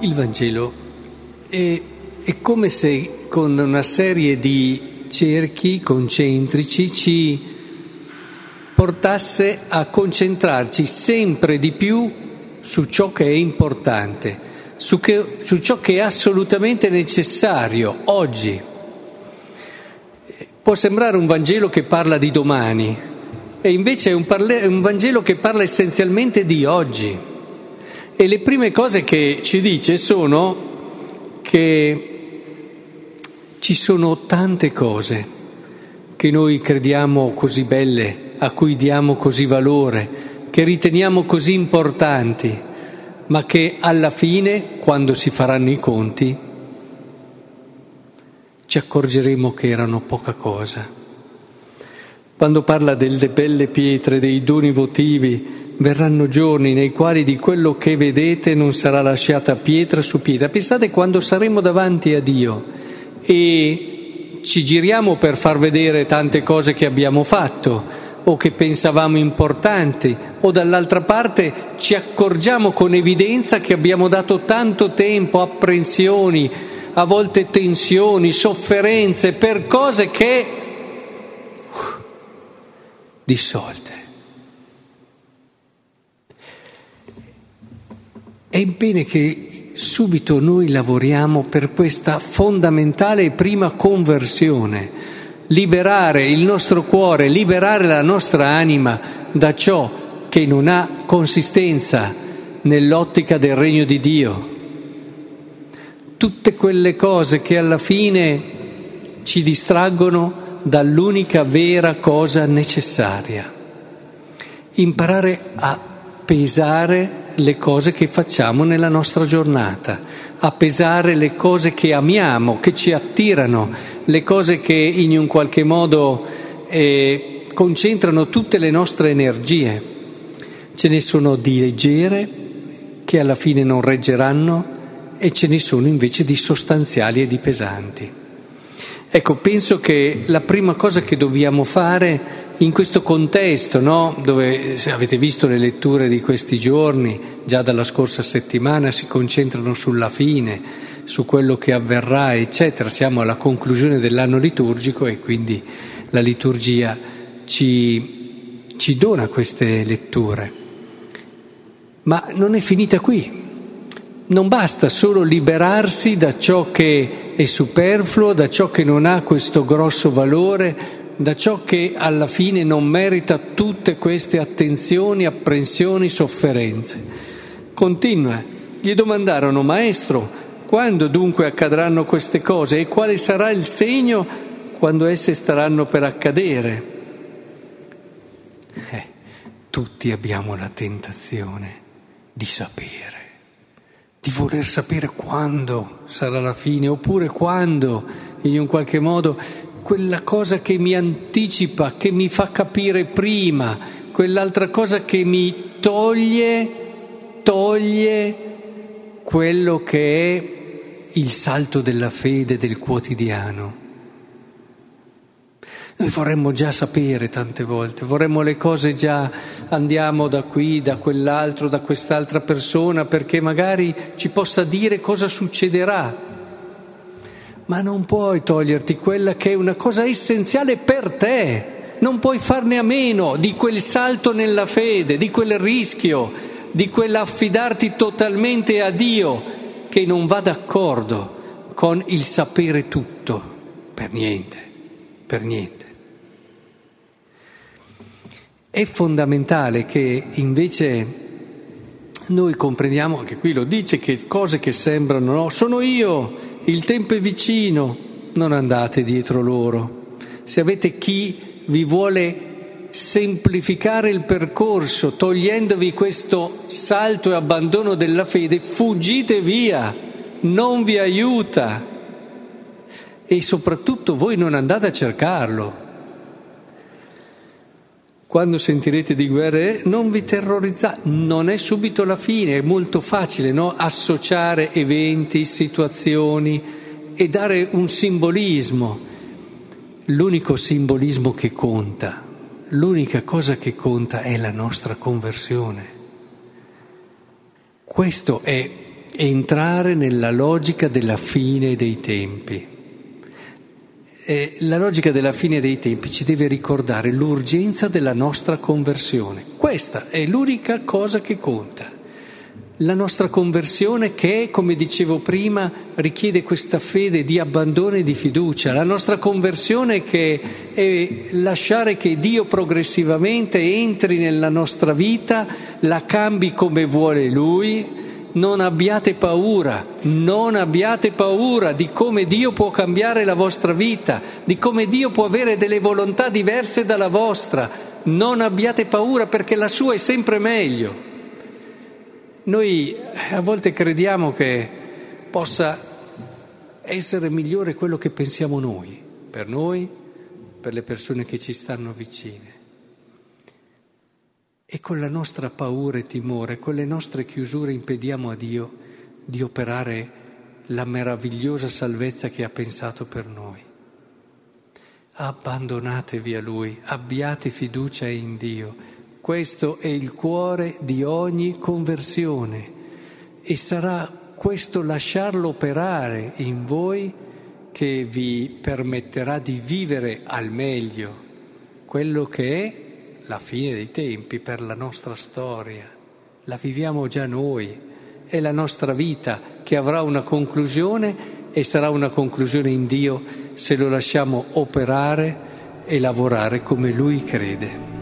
il Vangelo è, è come se con una serie di cerchi concentrici ci portasse a concentrarci sempre di più su ciò che è importante, su, che, su ciò che è assolutamente necessario oggi. Può sembrare un Vangelo che parla di domani, e invece è un, parle, è un Vangelo che parla essenzialmente di oggi. E le prime cose che ci dice sono che ci sono tante cose che noi crediamo così belle, a cui diamo così valore, che riteniamo così importanti, ma che alla fine, quando si faranno i conti, ci accorgeremo che erano poca cosa. Quando parla delle belle pietre, dei doni votivi, verranno giorni nei quali di quello che vedete non sarà lasciata pietra su pietra. Pensate quando saremo davanti a Dio e ci giriamo per far vedere tante cose che abbiamo fatto o che pensavamo importanti, o dall'altra parte ci accorgiamo con evidenza che abbiamo dato tanto tempo, apprensioni, a volte tensioni, sofferenze per cose che dissolte. È bene che subito noi lavoriamo per questa fondamentale e prima conversione, liberare il nostro cuore, liberare la nostra anima da ciò che non ha consistenza nell'ottica del regno di Dio. Tutte quelle cose che alla fine ci distraggono dall'unica vera cosa necessaria. Imparare a pesare le cose che facciamo nella nostra giornata, a pesare le cose che amiamo, che ci attirano, le cose che in un qualche modo eh, concentrano tutte le nostre energie. Ce ne sono di leggere che alla fine non reggeranno e ce ne sono invece di sostanziali e di pesanti. Ecco, penso che la prima cosa che dobbiamo fare in questo contesto, no? dove avete visto le letture di questi giorni, già dalla scorsa settimana si concentrano sulla fine, su quello che avverrà, eccetera, siamo alla conclusione dell'anno liturgico e quindi la liturgia ci, ci dona queste letture. Ma non è finita qui. Non basta solo liberarsi da ciò che è superfluo, da ciò che non ha questo grosso valore, da ciò che alla fine non merita tutte queste attenzioni, apprensioni, sofferenze. Continua. Gli domandarono, Maestro, quando dunque accadranno queste cose e quale sarà il segno quando esse staranno per accadere? Eh, tutti abbiamo la tentazione di sapere, di voler sapere quando sarà la fine, oppure quando, in un qualche modo, quella cosa che mi anticipa, che mi fa capire prima, quell'altra cosa che mi toglie, toglie quello che è il salto della fede del quotidiano. Noi vorremmo già sapere tante volte, vorremmo le cose già, andiamo da qui, da quell'altro, da quest'altra persona, perché magari ci possa dire cosa succederà ma non puoi toglierti quella che è una cosa essenziale per te, non puoi farne a meno di quel salto nella fede, di quel rischio, di quell'affidarti totalmente a Dio che non va d'accordo con il sapere tutto, per niente, per niente. È fondamentale che invece noi comprendiamo, anche qui lo dice, che cose che sembrano, no, sono io, il tempo è vicino, non andate dietro loro. Se avete chi vi vuole semplificare il percorso, togliendovi questo salto e abbandono della fede, fuggite via, non vi aiuta. E soprattutto voi non andate a cercarlo. Quando sentirete di guerre non vi terrorizzate, non è subito la fine, è molto facile no? associare eventi, situazioni e dare un simbolismo. L'unico simbolismo che conta, l'unica cosa che conta è la nostra conversione. Questo è entrare nella logica della fine dei tempi. E la logica della fine dei tempi ci deve ricordare l'urgenza della nostra conversione. Questa è l'unica cosa che conta. La nostra conversione che, come dicevo prima, richiede questa fede di abbandono e di fiducia. La nostra conversione che è lasciare che Dio progressivamente entri nella nostra vita, la cambi come vuole Lui. Non abbiate paura, non abbiate paura di come Dio può cambiare la vostra vita, di come Dio può avere delle volontà diverse dalla vostra. Non abbiate paura perché la sua è sempre meglio. Noi a volte crediamo che possa essere migliore quello che pensiamo noi, per noi, per le persone che ci stanno vicine. E con la nostra paura e timore, con le nostre chiusure impediamo a Dio di operare la meravigliosa salvezza che ha pensato per noi. Abbandonatevi a Lui, abbiate fiducia in Dio questo è il cuore di ogni conversione e sarà questo lasciarlo operare in voi che vi permetterà di vivere al meglio quello che è la fine dei tempi per la nostra storia. La viviamo già noi, è la nostra vita che avrà una conclusione e sarà una conclusione in Dio se lo lasciamo operare e lavorare come Lui crede.